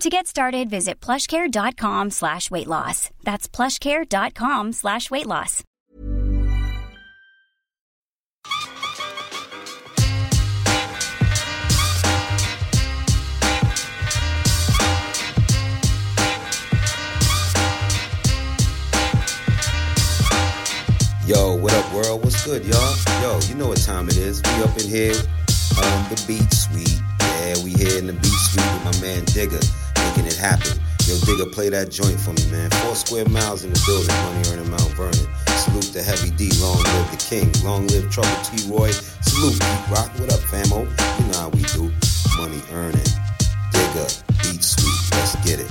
To get started, visit plushcare.com slash weight loss. That's plushcare.com slash weight loss. Yo, what up, world? What's good, y'all? Yo, you know what time it is. We up in here on the beat suite. Yeah, we here in the beat suite with my man Digga, making it happen. Yo, Digga, play that joint for me, man. Four square miles in the building, money earning Mount Vernon. Salute the Heavy D, long live the king. Long live Trouble T. Roy. Salute, Pete Rock. What up, famo? You know how we do. Money earning. Digga, beat sweet, Let's get it.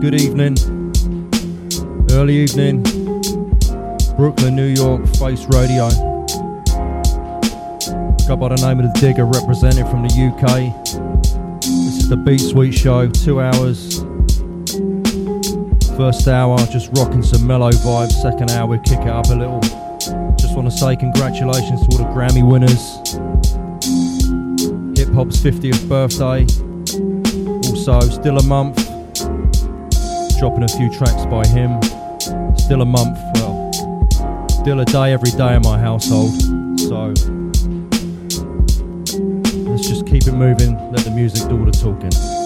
Good evening. Early evening. Brooklyn, New York, Face Radio. Go by the name of the Digga, representing from the UK. This is the Beat Suite Show, two hours. First hour, just rocking some mellow vibes. Second hour, we kick it up a little. Just want to say congratulations to all the Grammy winners. Hip hop's 50th birthday. Also, still a month. Dropping a few tracks by him. Still a month, well, still a day every day in my household. So, let's just keep it moving, let the music do all the talking.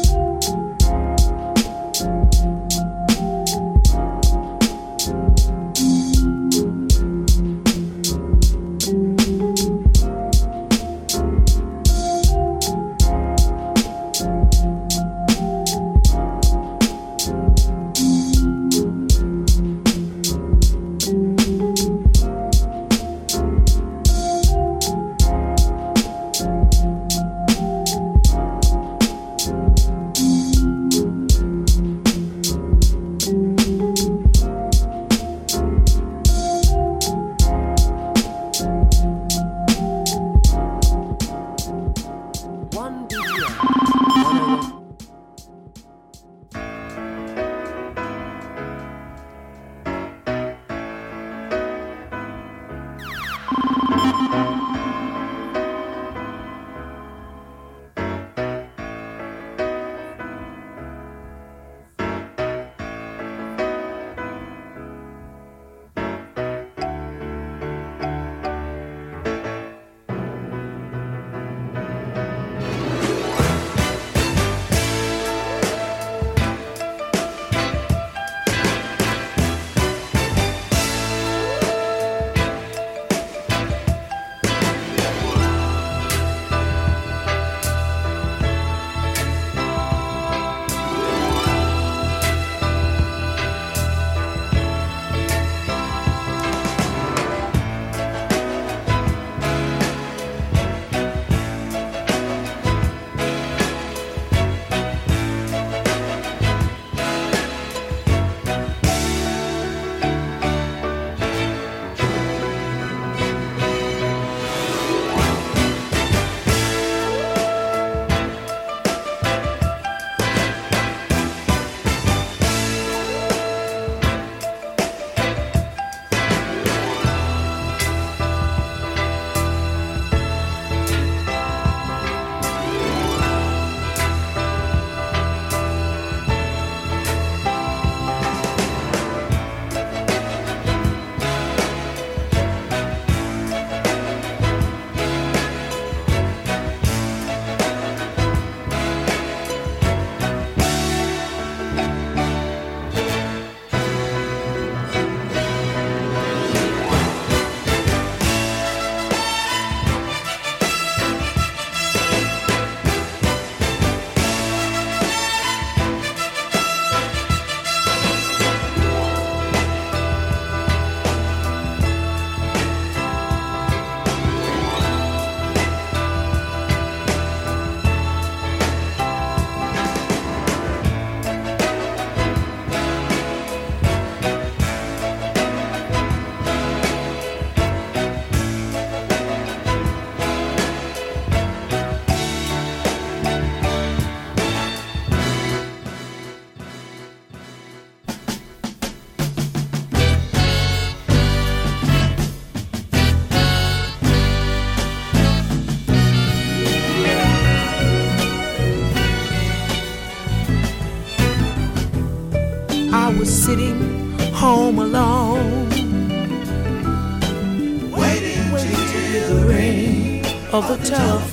Of the telephone.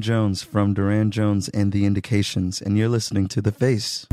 Jones from Durand Jones and the Indications, and you're listening to The Face.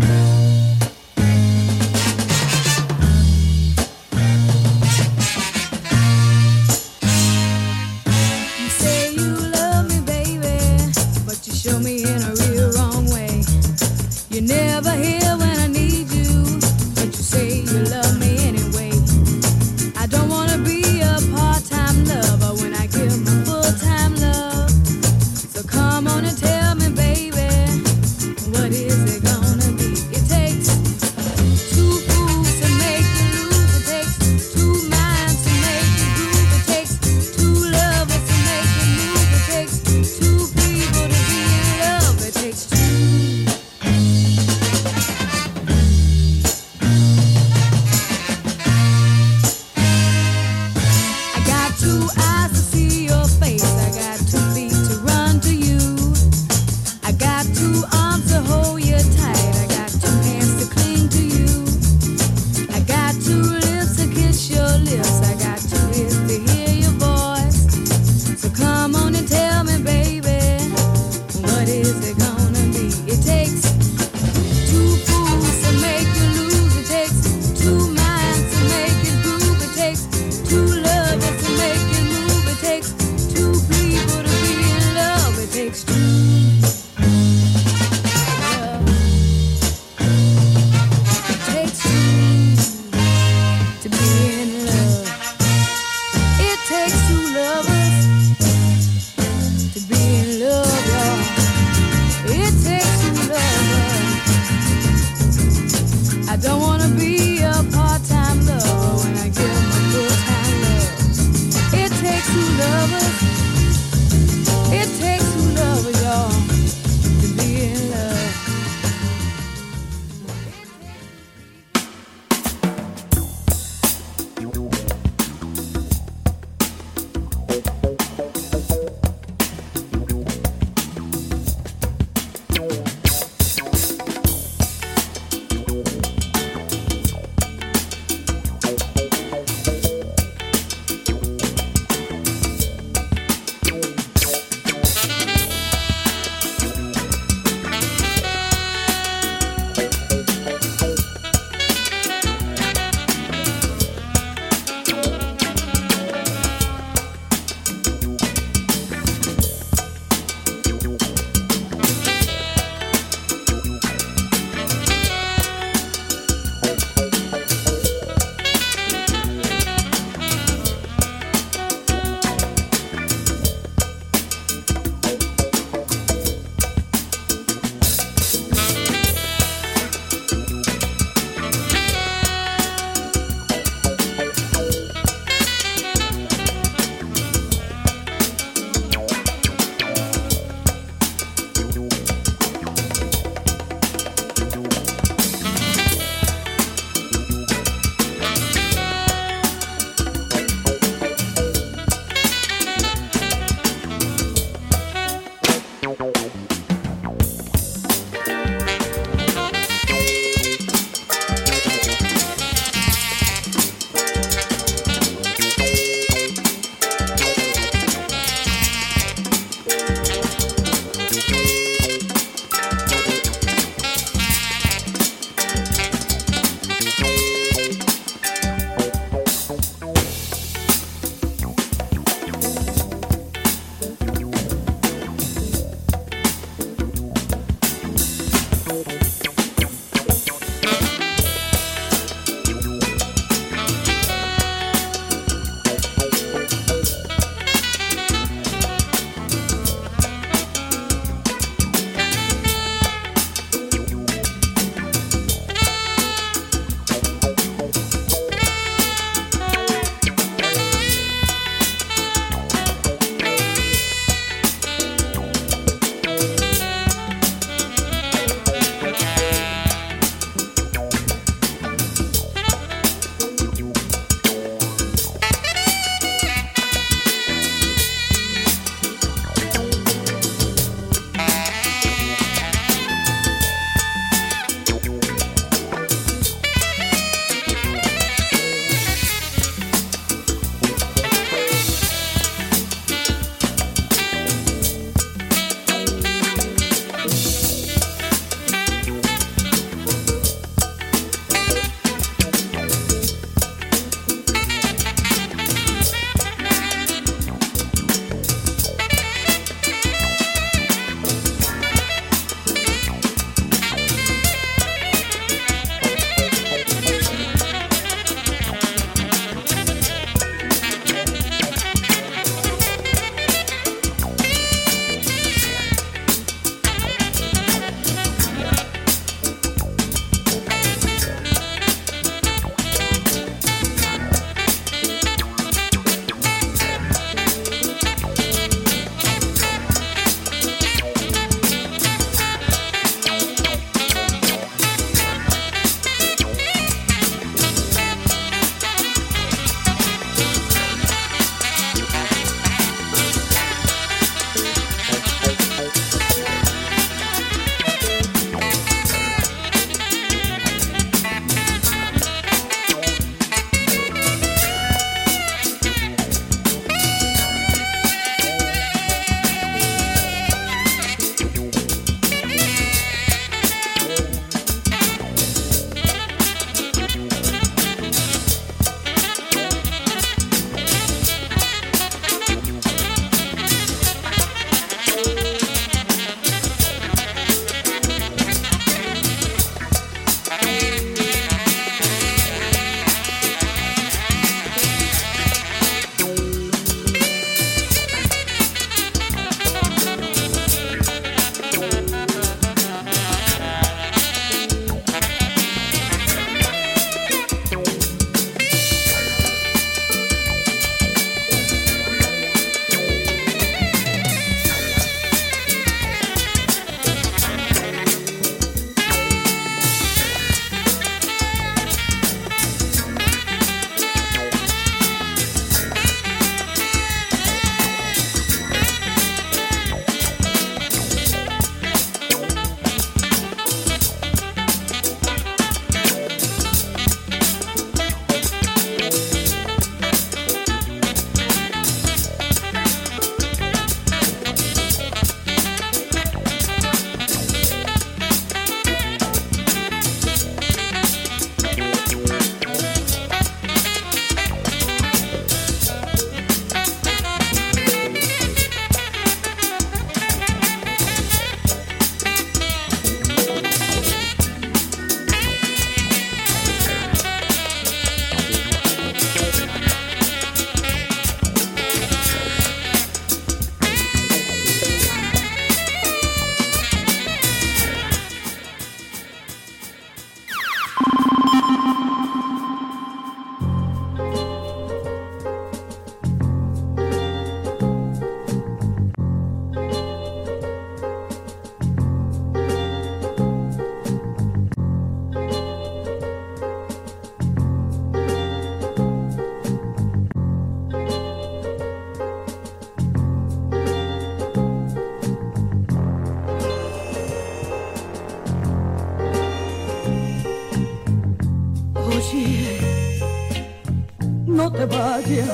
Te vayas.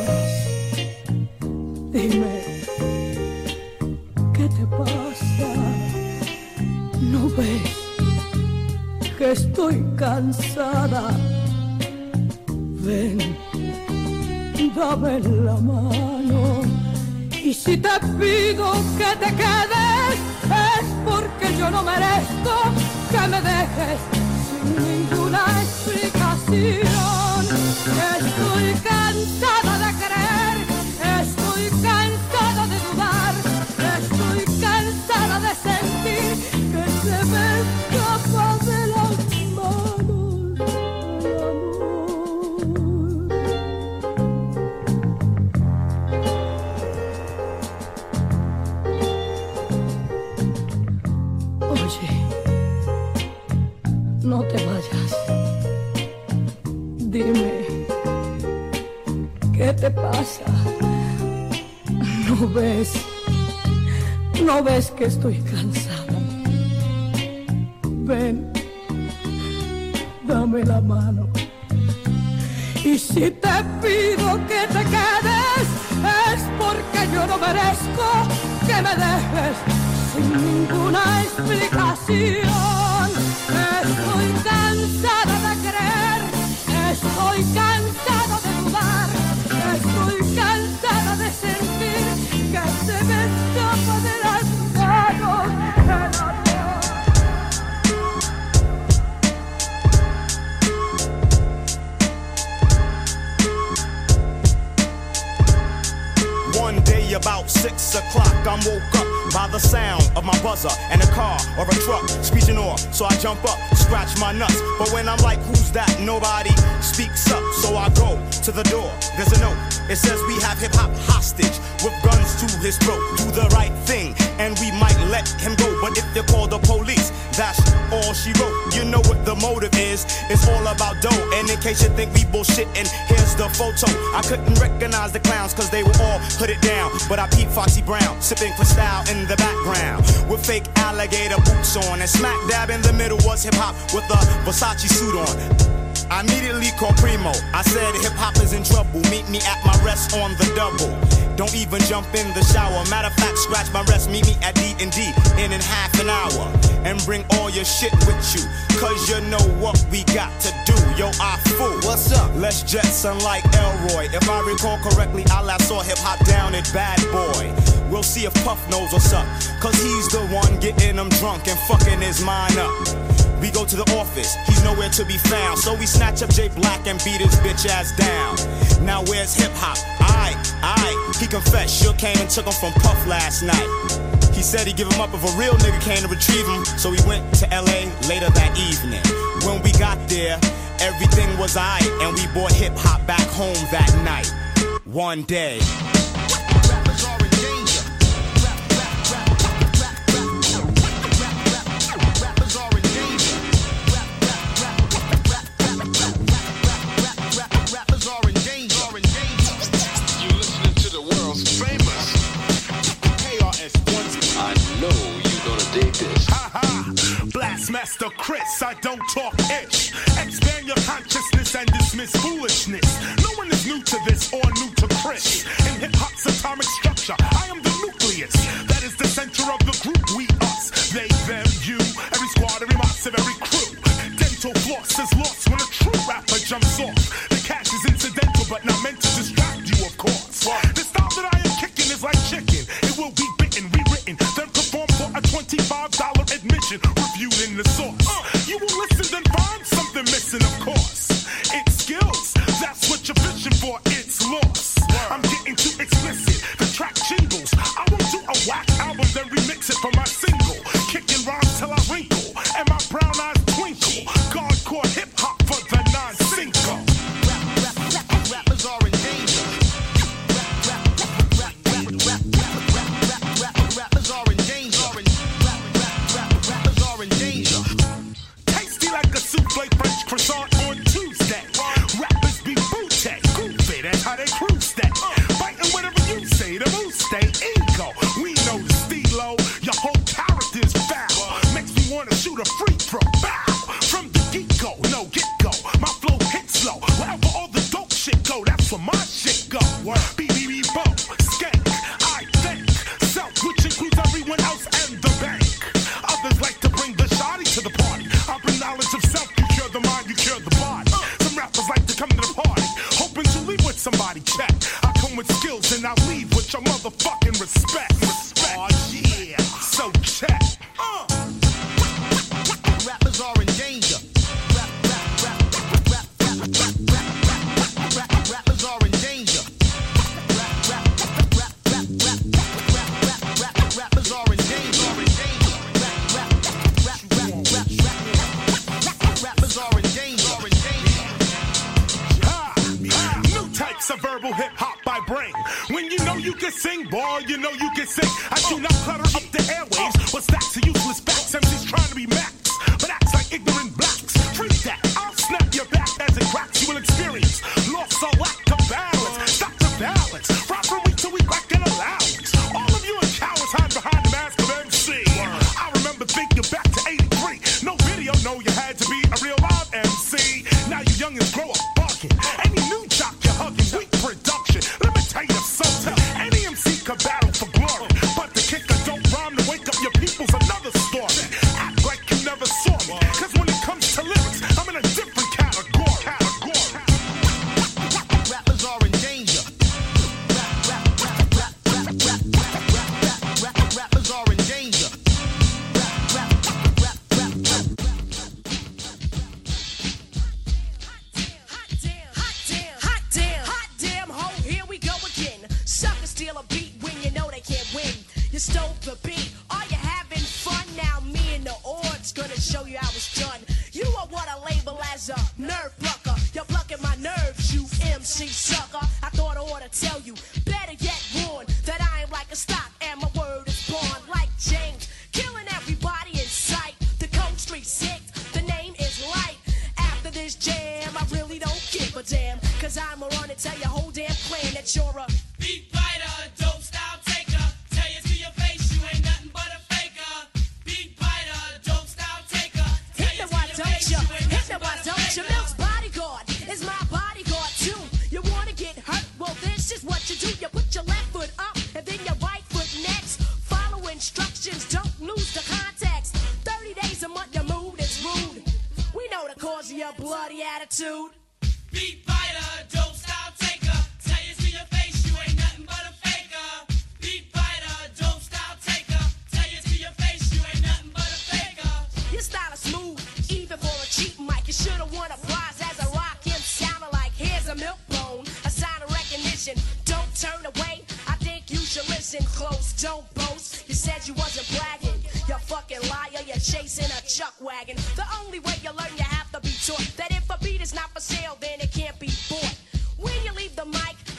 Dime, ¿qué te pasa? ¿No ves que estoy cansada? Estoy cansada? Foxy Brown, sipping for style in the background. With fake alligator boots on. And smack dab in the middle was hip hop with a Versace suit on. I immediately called Primo. I said hip hop is in trouble. Meet me at my rest on the double. Don't even jump in the shower. Matter of fact, scratch my rest. Meet me at D and D in in half an hour. And bring all your shit with you. Cause you know what we got to do. Yo, I fool. What's up? Let's Jetson like Elroy. If I recall correctly, I last saw hip hop down at Bad Boy. We'll see if Puff knows what's up. Cause he's the one getting them drunk and fucking his mind up. We go to the office, he's nowhere to be found. So we snatch up Jay Black and beat his bitch ass down. Now where's hip hop? Aight, aight. He confessed, Shook came and took him from Puff last night. He said he'd give him up if a real nigga came to retrieve him. So he went to LA later that evening. When we got there, everything was aight. And we brought hip hop back home that night. One day. Rappers are in danger. Rappers are in danger. Rappers are in danger. You listening to the world's famous KRS One. I know you gonna dig this. Ha ha! Blastmaster Chris, I don't talk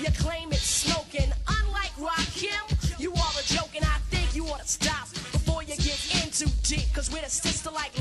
You claim it's smoking. Unlike Rakim, you are a joke, and I think you ought to stop before you get in too deep. Cause we're the sister like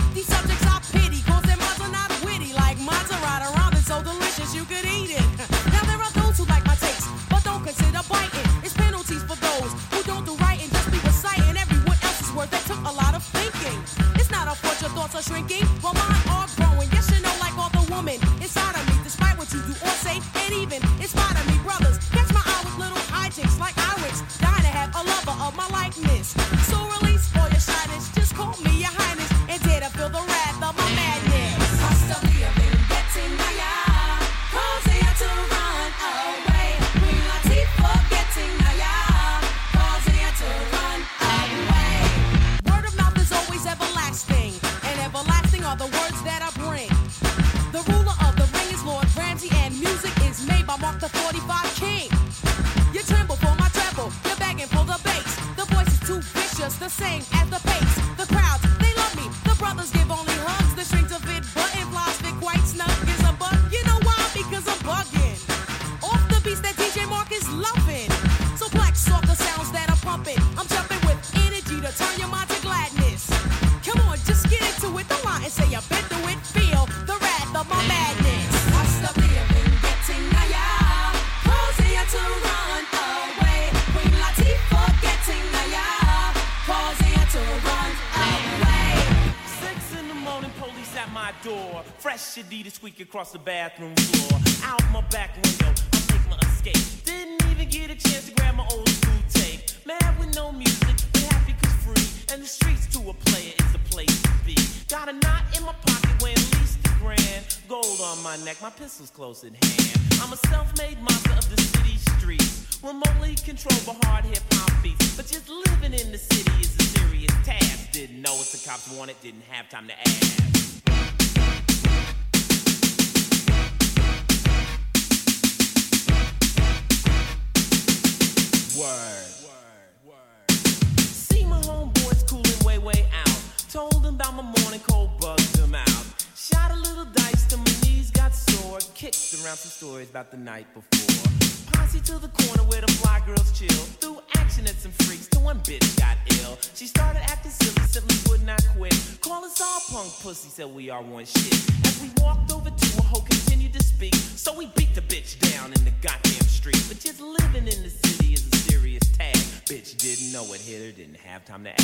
compete squeak across the bathroom floor. Out my back window, I make my escape. Didn't even get a chance to grab my old school tape. Mad with no music, but happy cause free. And the streets to a player is the place to be. Got a knot in my pocket weighing at least a grand. Gold on my neck, my pistol's close at hand. I'm a self-made monster of the city streets. Remotely controlled by hard hip hop beats. But just living in the city is a serious task. Didn't know what the cops wanted, didn't have time to ask. About the night before. Posse to the corner where the fly girls chill. Threw action at some freaks till one bitch got ill. She started acting silly, simply would not quit. Call us all punk pussy, said we are one shit. As we walked over to her, hoe continued to speak. So we beat the bitch down in the goddamn street. But just living in the city is a serious task. Bitch didn't know it hit her, didn't have time to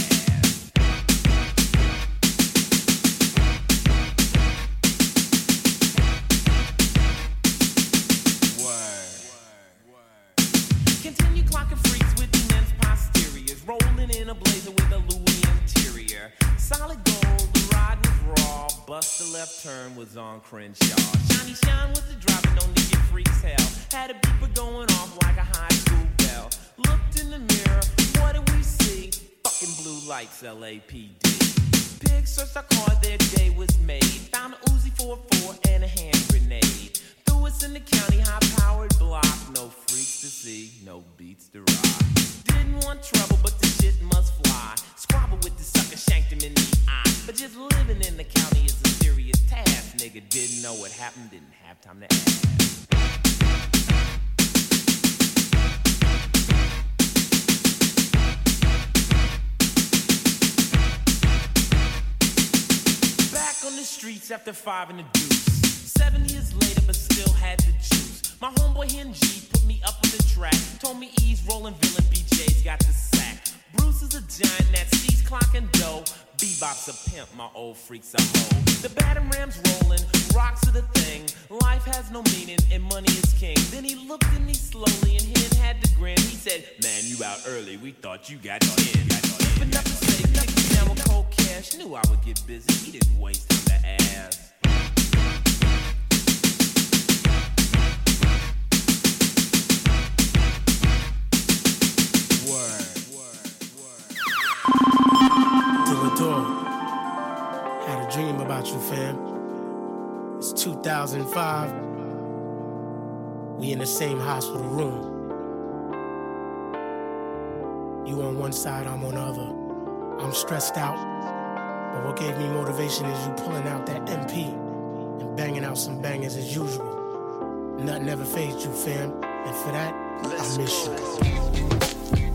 five in the deuce. Seven years later, but still had the juice. My homeboy Hen G put me up on the track. Told me ease rolling villain BJ's got the sack. Bruce is a giant that sees clocking dough. Bebop's a pimp, my old freak's a hoe. The batter rams rolling, rocks are the thing. Life has no meaning and money is king. Then he looked at me slowly and Hen had to grin. He said, Man, you out early, we thought you got in. Opened up the safe, down with cold cash. Knew I would get busy, he didn't waste time to ask. About you, fam. It's 2005. We in the same hospital room. You on one side, I'm on the other. I'm stressed out. But what gave me motivation is you pulling out that MP and banging out some bangers as usual. Nothing ever phased you, fam. And for that, I miss you.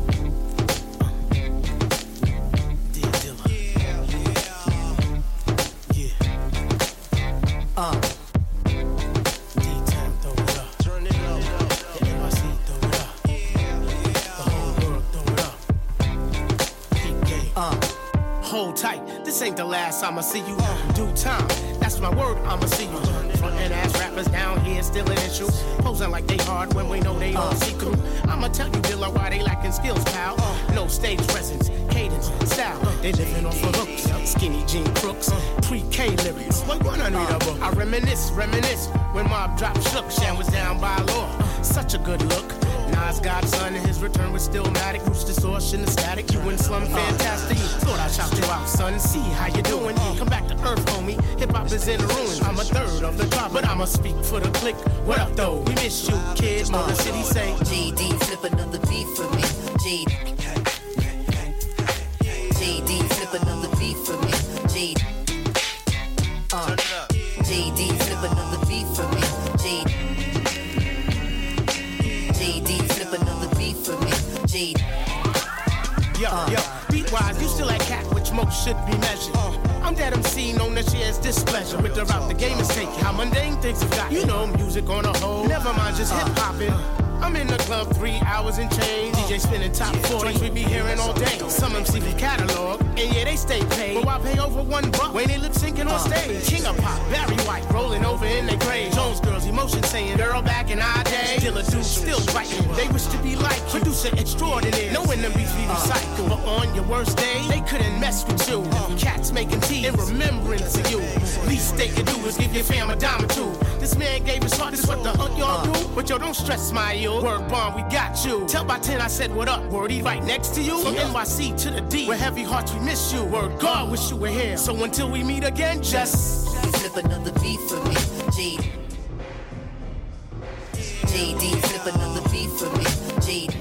Good look. Nas godson and his return was Stillmatic. Roots distortion, the static. You and Slum fantastic. Thought I'd shout you out, son. See how you doing. Come back to earth, homie. Hip hop is in ruins. I'm a third of the drop, but I'ma speak for the click. What up, though? We miss you, kid. Motor City say. GD, flip another beat for me. JD. Should be measured. Uh, I'm that MC known that shares displeasure with the route the game is taking. How mundane things have got. You know, music on a whole. Never mind just hip hopping. I'm in the club three hours and change. DJ spinning top 40, we be hearing all day. Some MC be catalog, and yeah, they stay paid. But why pay over one buck when they lip syncing on uh, stage? King of pop, Barry White, rolling over in their grave. Jones girls, emotion saying, girl, back in our day. Still a dude, still writing. They wish to be like you. Producer extraordinaire, knowing them beats we uh. recycle. But on your worst day, they couldn't mess with you. Uh. Cats making tea in remembrance of you. Least they could do is give your fam a dime or two. This man gave his heart, this is what the hunt y'all do? But yo, don't stress my yo. Word bomb, we got you. Tell by 10 I said what up. Word E right next to you. From NYC to the D. With heavy hearts, we miss you. Word God, wish you were here. So until we meet again, just flip another beat for me. JD. JD, flip another beat for me. JD.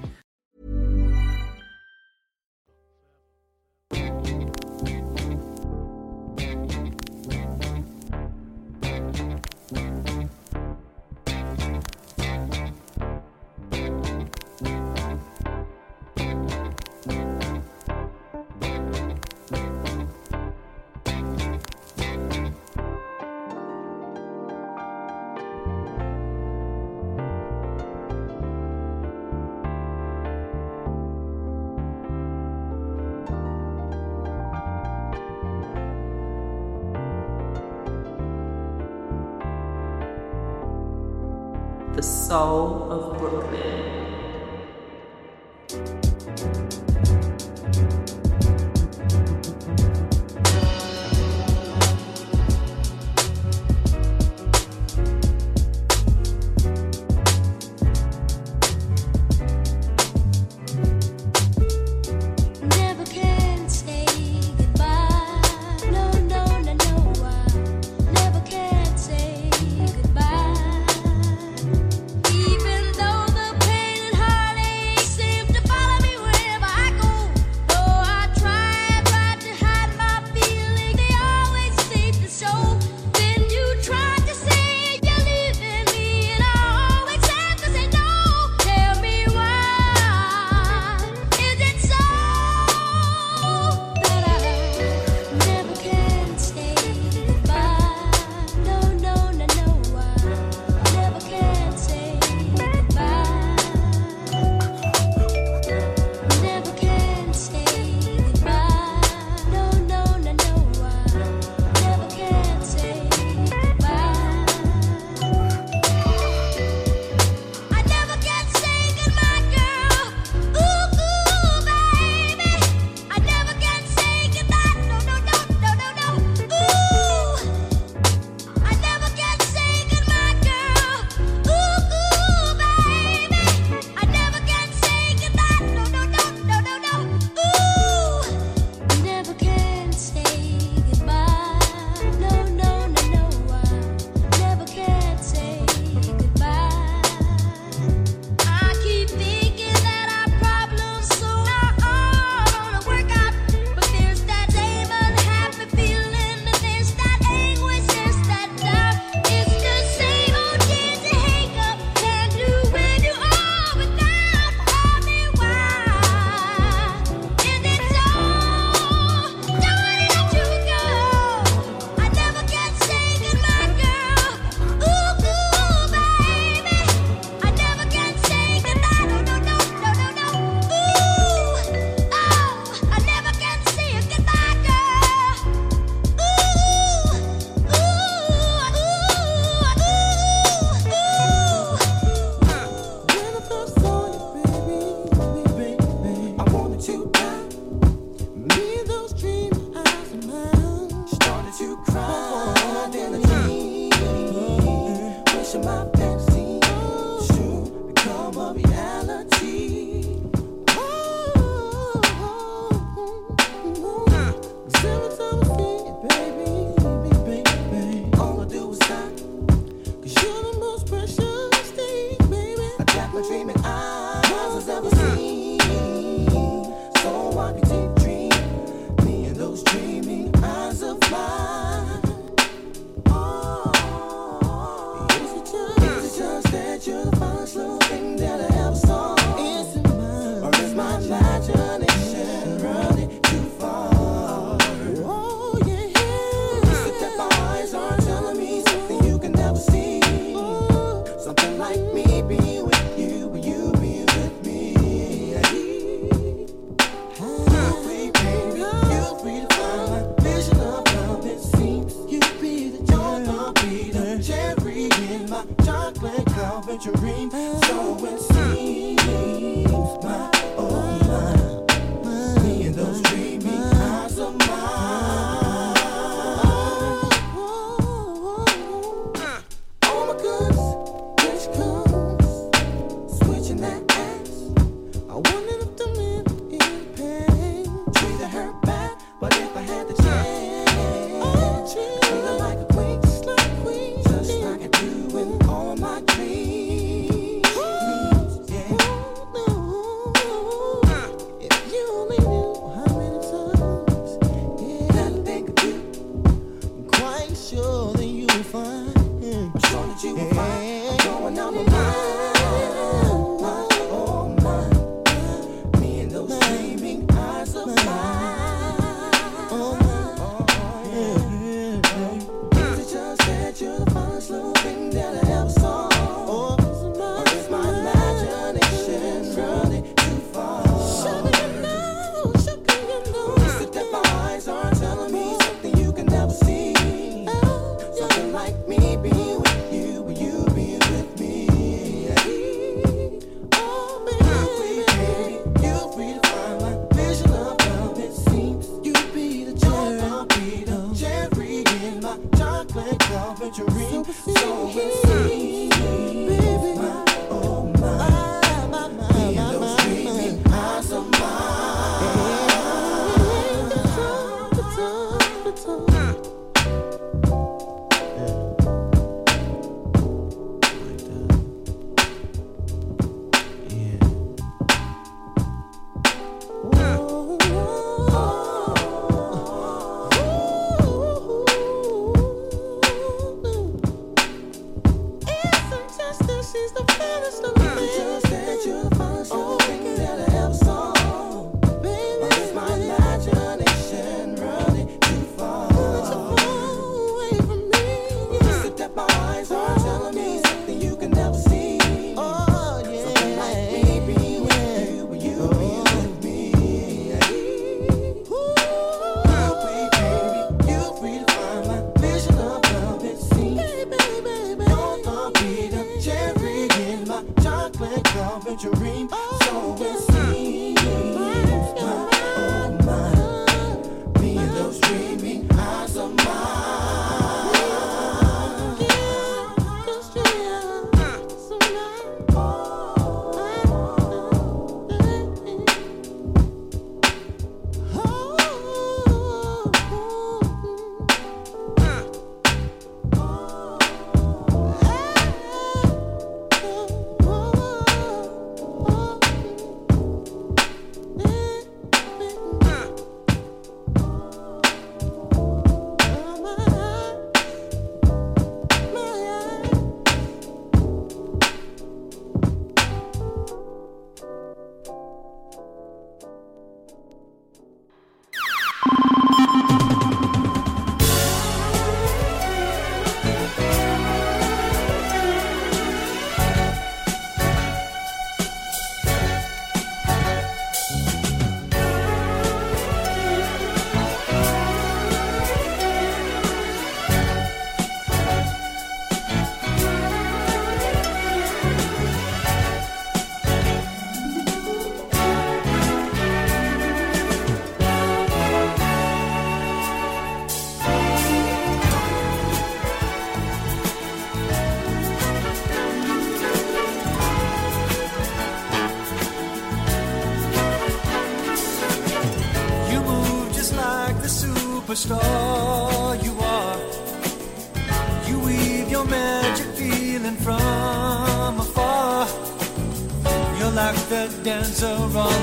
the dancer all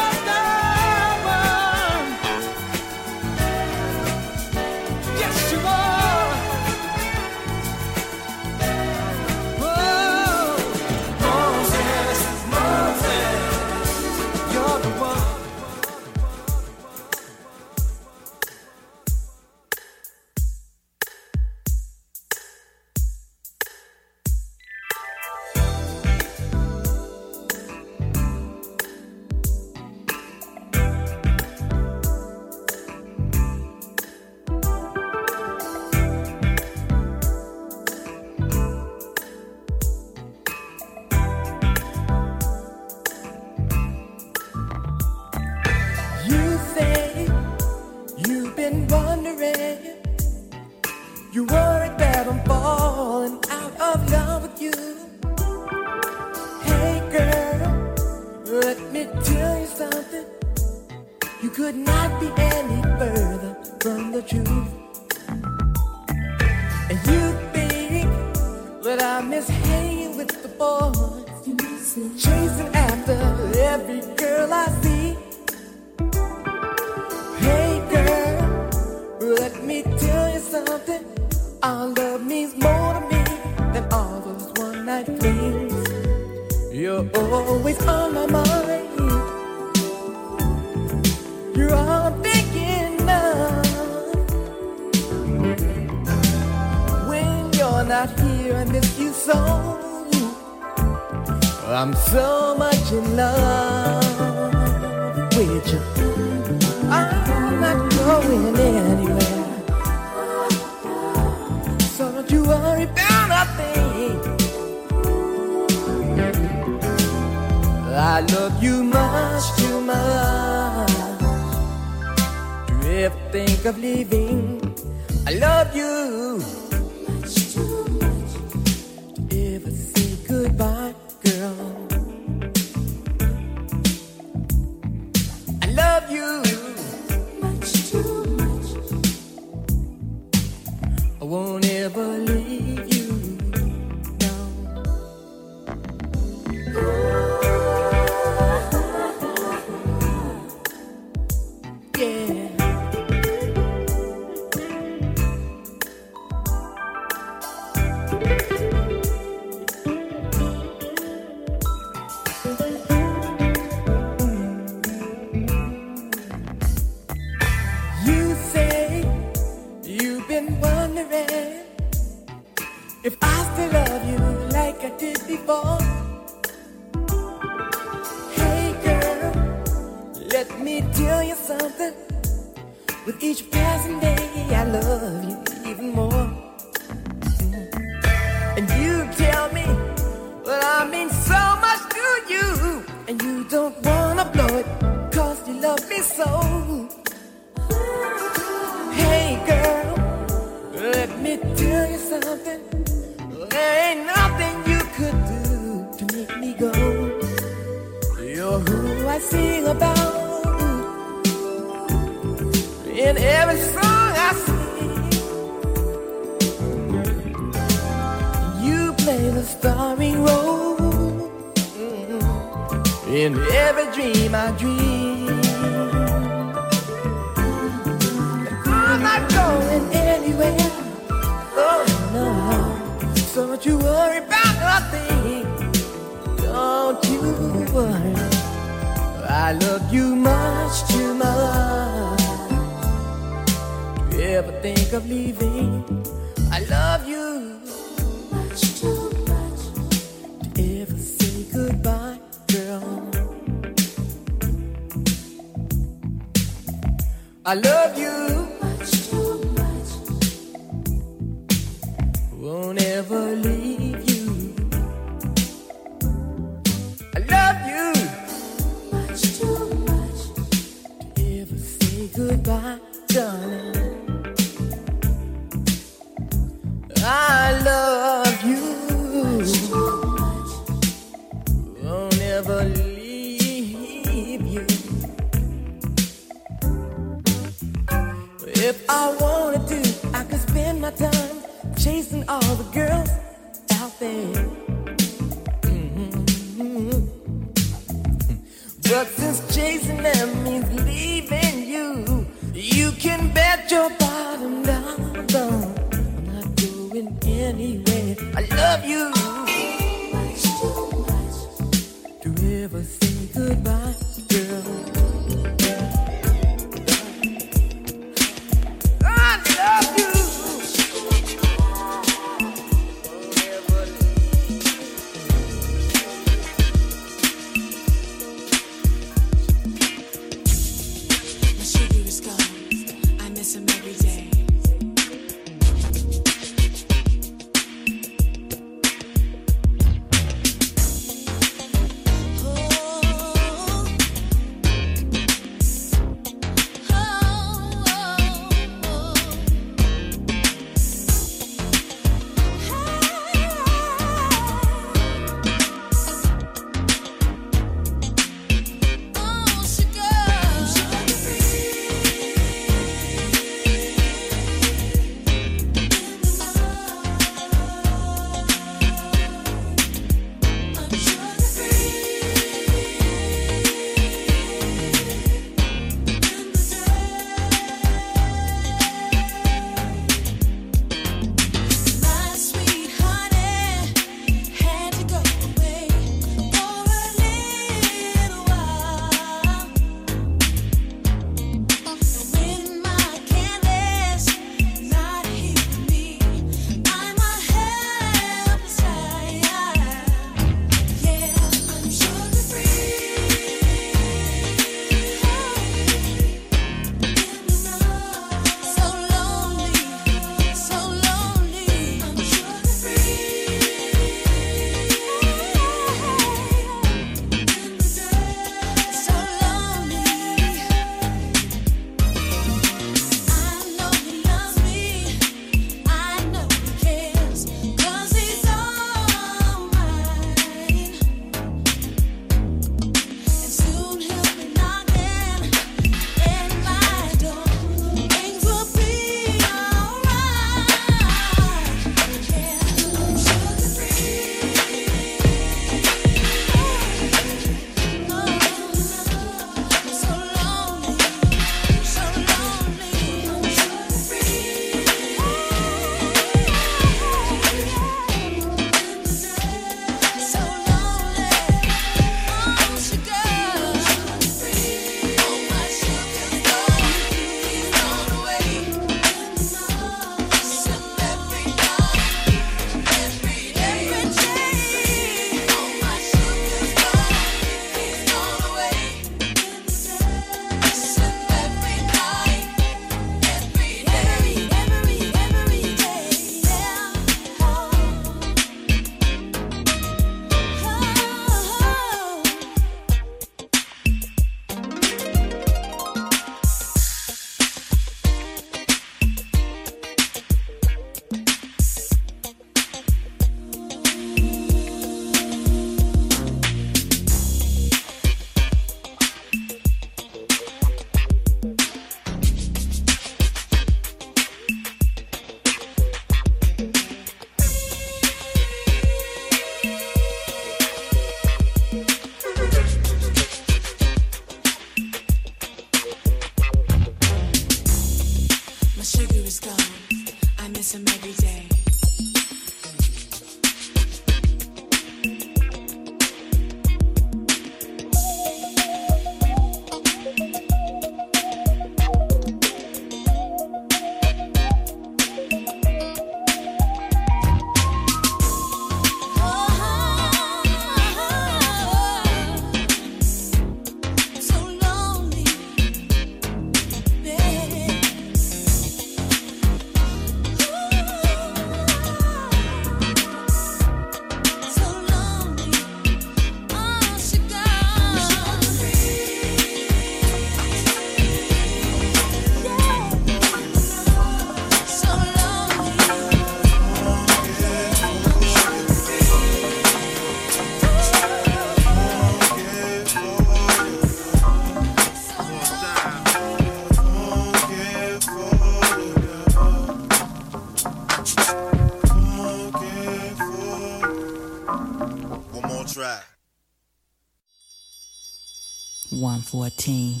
114.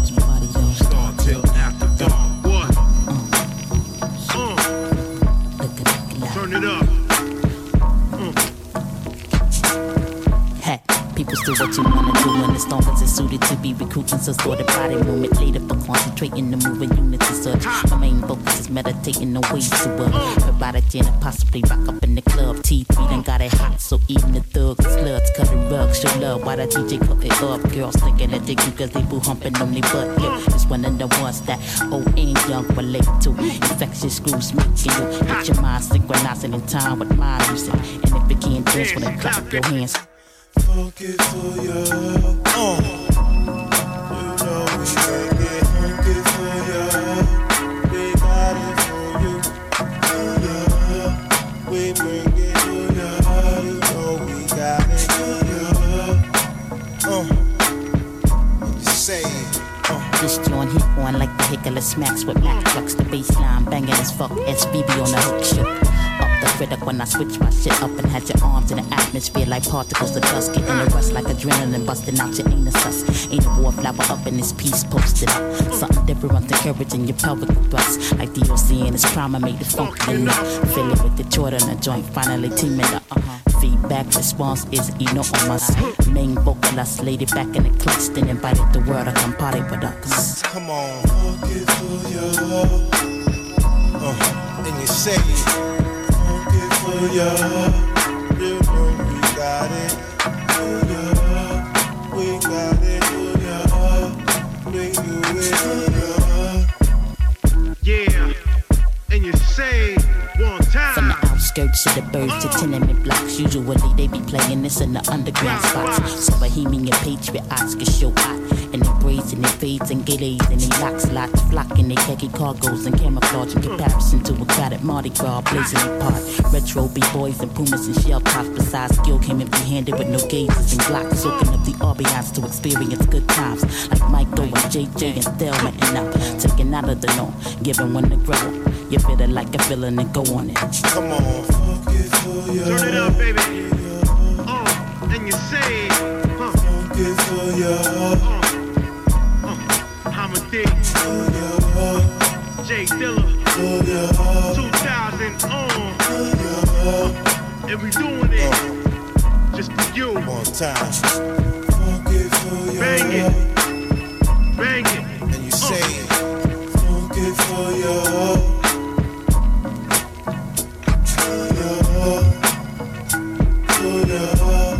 This party don't start till after dark. What? Uh. Turn it up. Uh. People still what you wanna do when the stompers is suited to be recruiting. So sort of body movement later for concentrating the moving units and such. My main focus is meditating the way to a gin and possibly rock up in the club. T3 done got it hot, so even the thugs and sluts cutting rugs. Show love while the DJ cut it up. Girls thinking that they cute cause they boo humping on their butt. Yeah, it's one of the ones that old and young relate to. Infectious screws making you get your mind synchronizing in time with my music. And if you can't dance, wanna clap your hands. Funky for you. Uh. You know we make it Mm-hmm like the hickler smacks with Mac trucks. The baseline banging as fuck. SBB on the hook. Up the critic when I switch my shit up and had your arms in the atmosphere like particles of dust. Getting a rush like adrenaline busting out your anus. Ain't a wallflower up in this piece posted up. Something different encouraging your pelvic thrust. Like DOC in its prime, I made it funky enough. Fill it with the Jordan, a joint finally teaming up. Uh-huh. Feedback response is know on. Main vocalist it back in the clutch, then invited the world to come party with us. Come on. Funky for you. Uh. And you say it. For you. You know we got it. For you. We got it for you. We do it for you. Yeah. And you say one time. From the outskirts of the birds to tenement blocks. Usually they be playing this in the underground spots. So Bohemian patriots can show out. And they braids and they fades and gillies and they locks lots flocking they khaki cargoes and camouflage in comparison to a crowded Mardi Gras blazing apart. Retro b-boys and pumas and shell toes besides skill came empty handed with no gauges and glocks soaking up the ambiance to experience good times like Michael and JJ and Thelma and I'm taking out of the norm, giving one to grow. You feel it like a feeling and go on it. Come on. Funky for you. Turn it up, baby. Uh, and you say, huh? Dick. Jay Dilla. 2000 on. Uh, and we doing it just for you. One time. Funky for you. Bang it. Bang it. And you say it. Funky for you. For you. For you.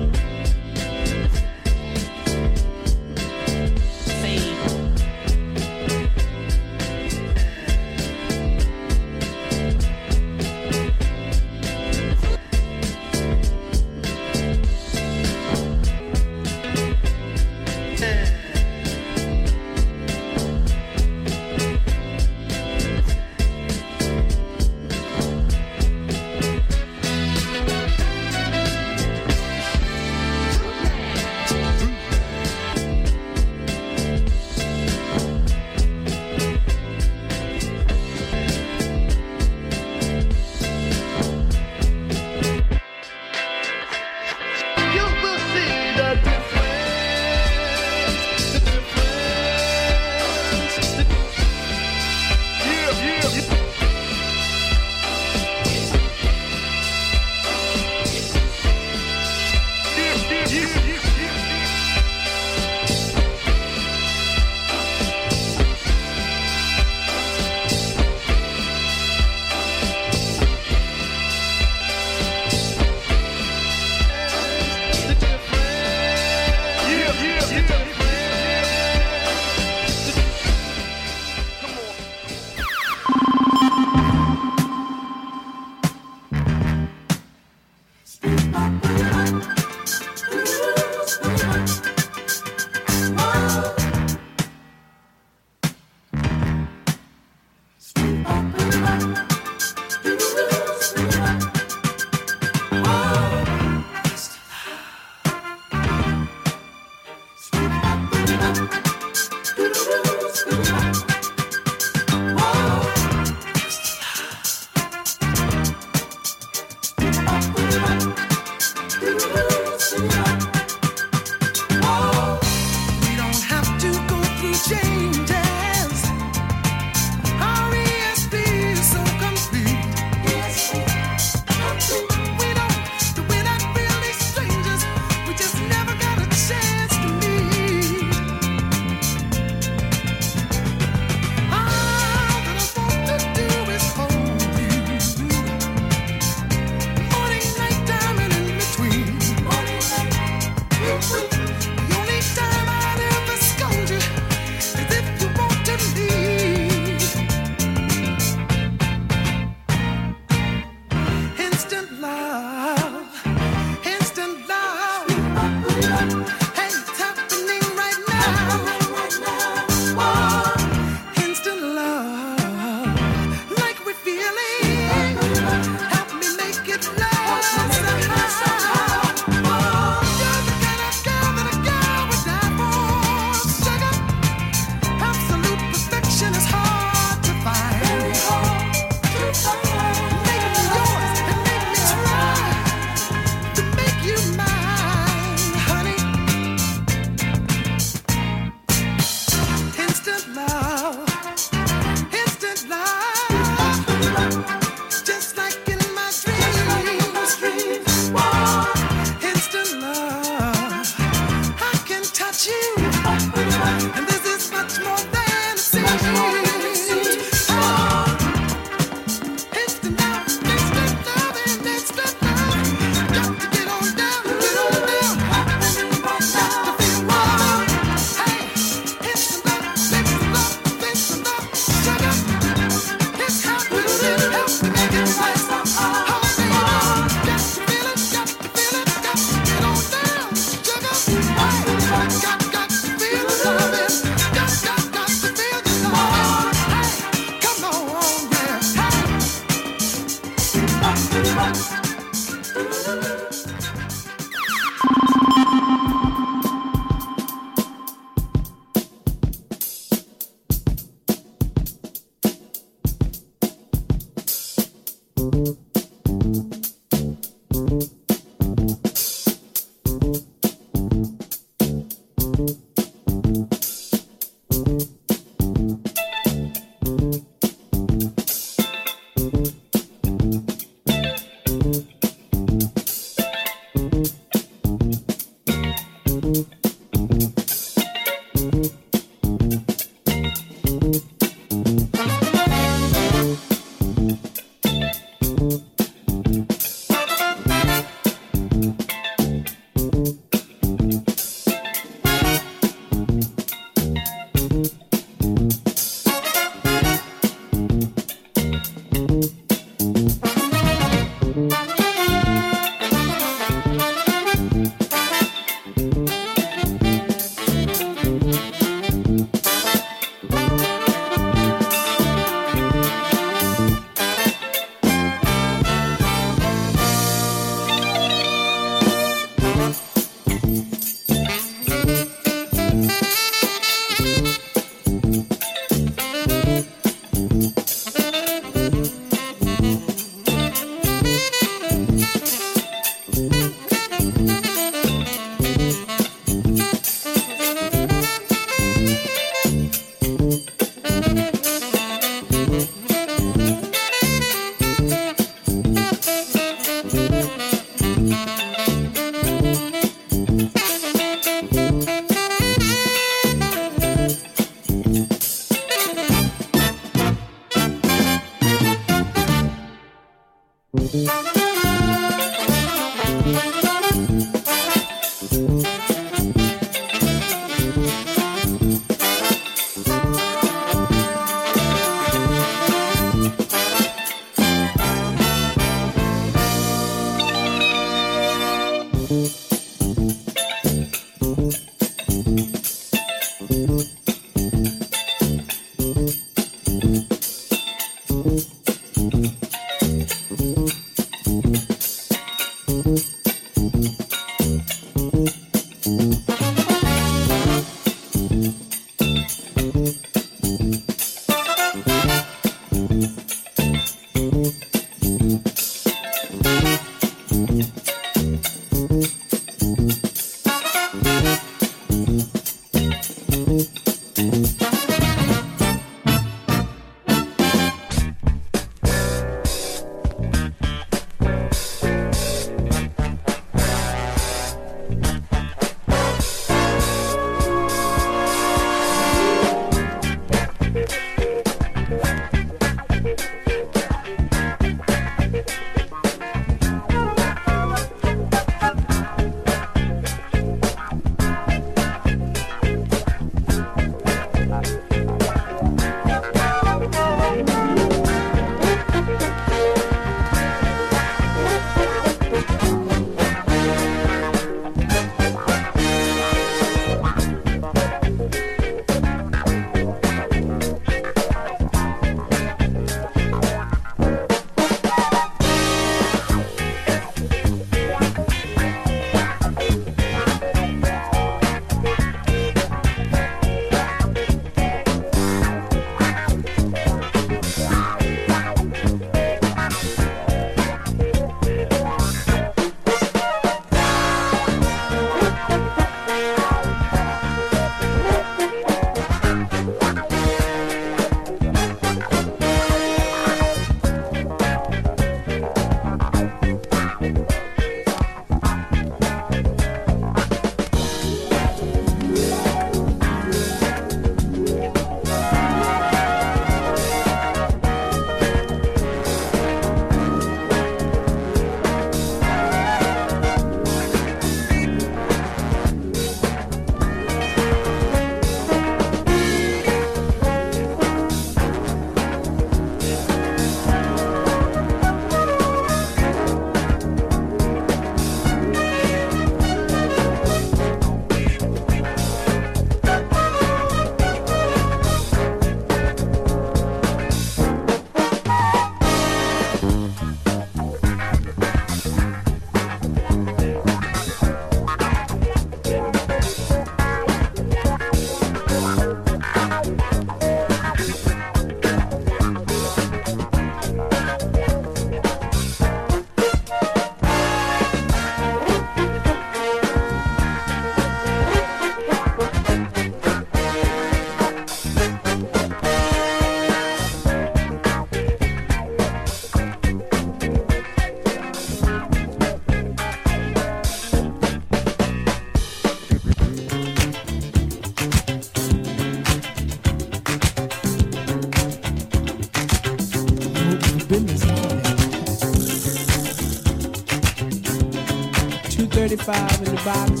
45 in the box.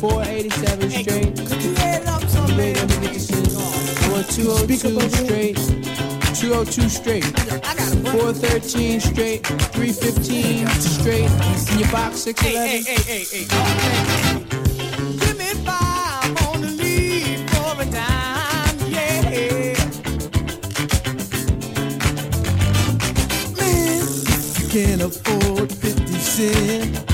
487 straight. Could you add it up some Wait, let me get this in. Oh oh I want 202 straight. 202 straight. 413 straight. 315 straight. In your box 611. Hey, hey, hey, hey, hey. Give me five on the lead for a dime, yeah. Man, you can't afford 50 cents.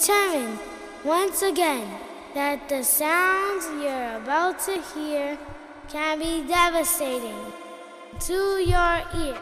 Determined once again that the sounds you're about to hear can be devastating to your ear.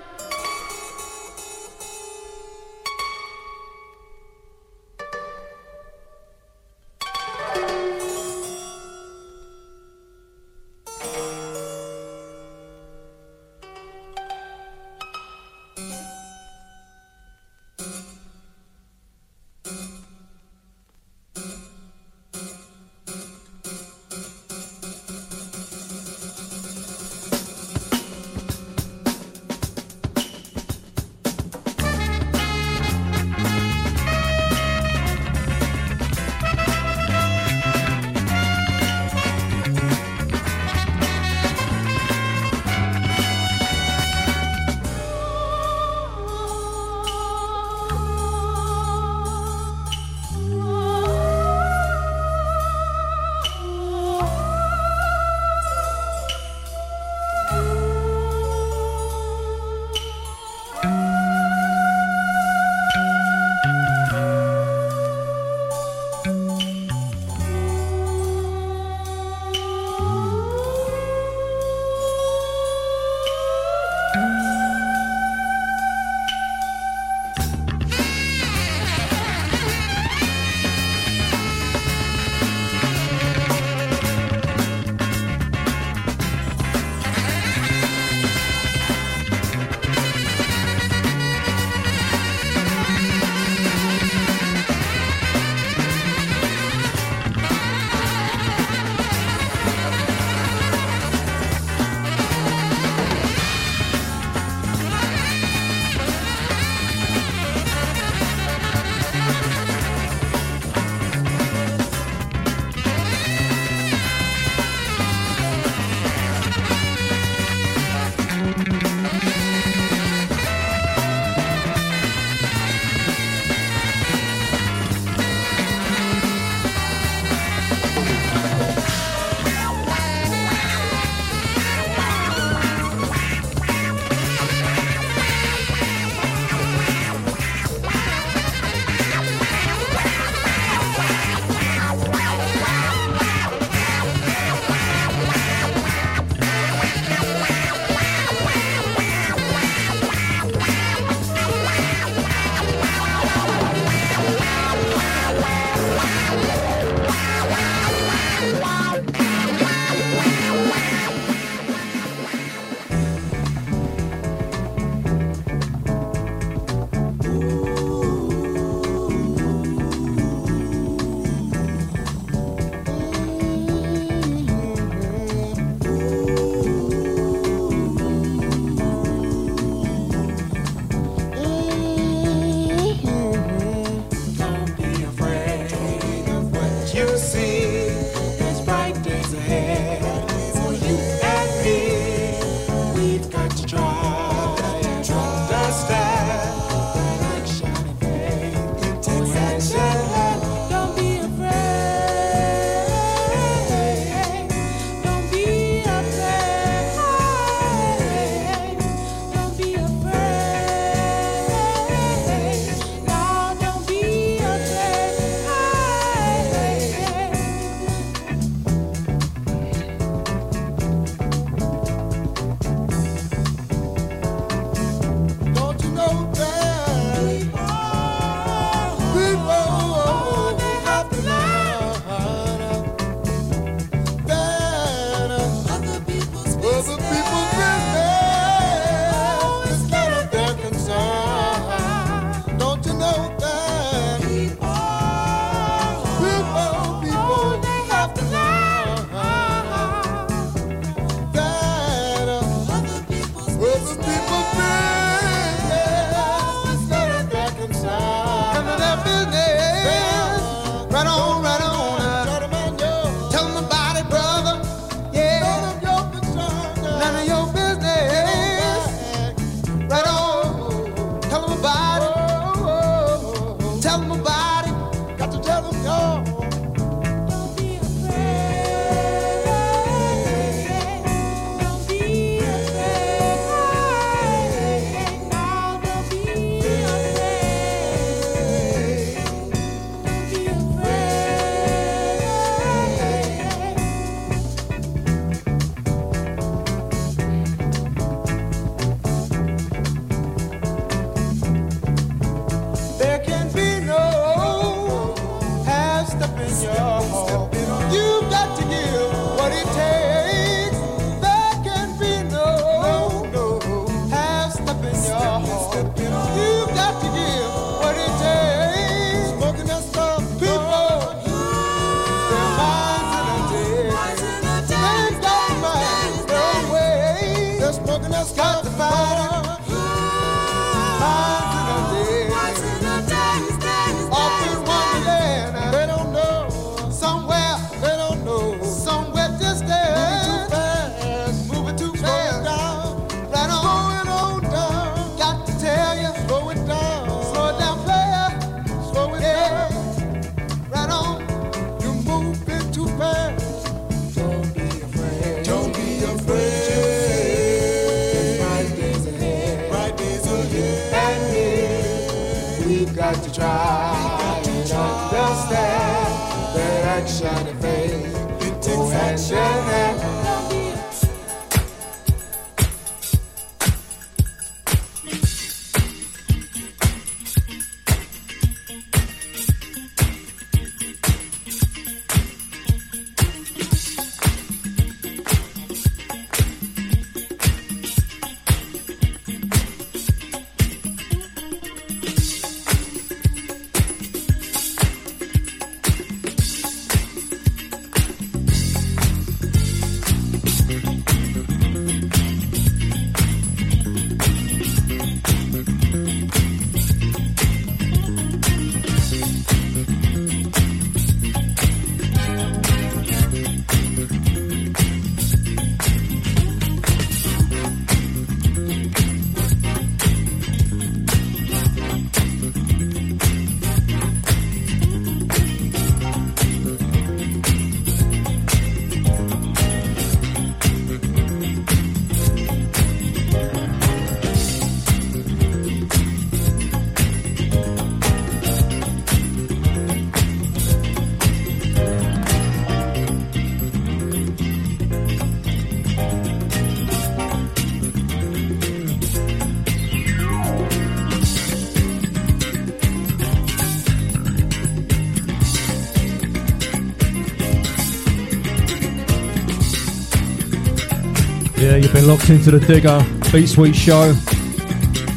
Locked into the Digger Beat Sweet Show,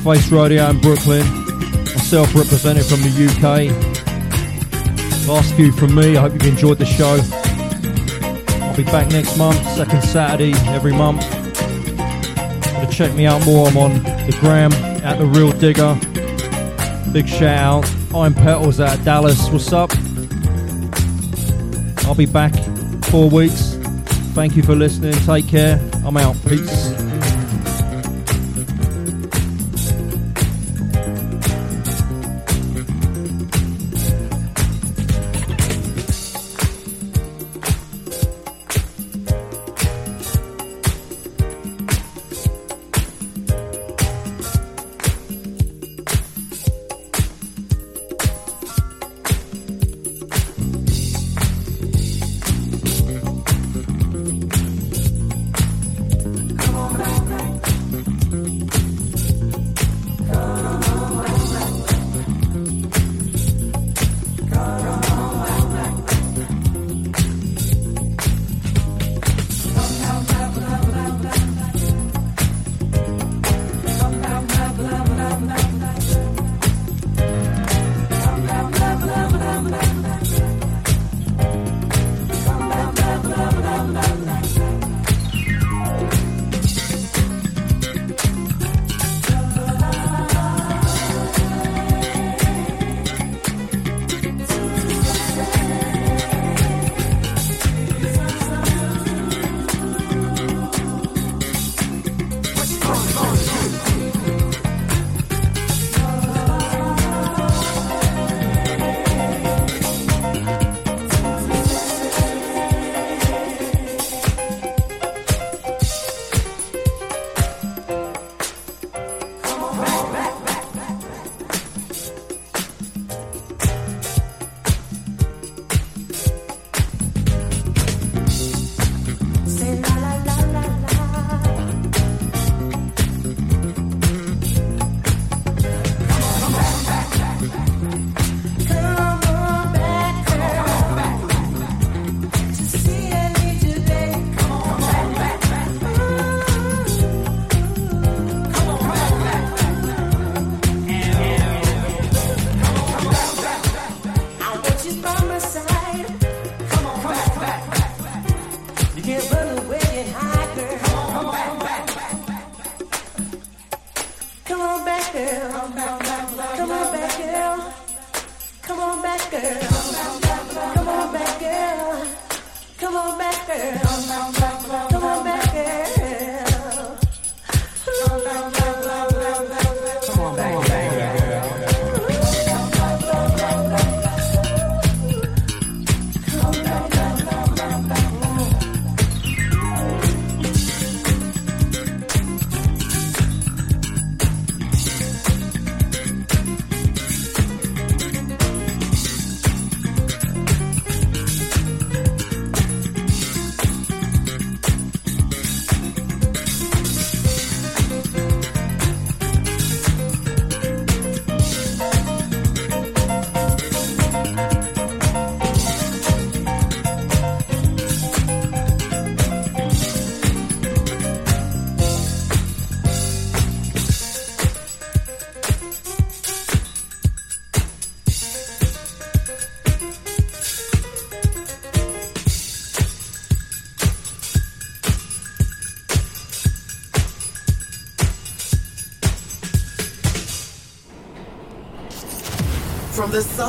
Face Radio in Brooklyn. Myself represented from the UK. Last few from me. I hope you've enjoyed the show. I'll be back next month, second Saturday every month. To check me out more, I'm on the gram at the Real Digga. Big shout out. I'm Petals of Dallas. What's up? I'll be back four weeks. Thank you for listening. Take care. I'm out. Peace.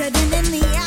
sudden in the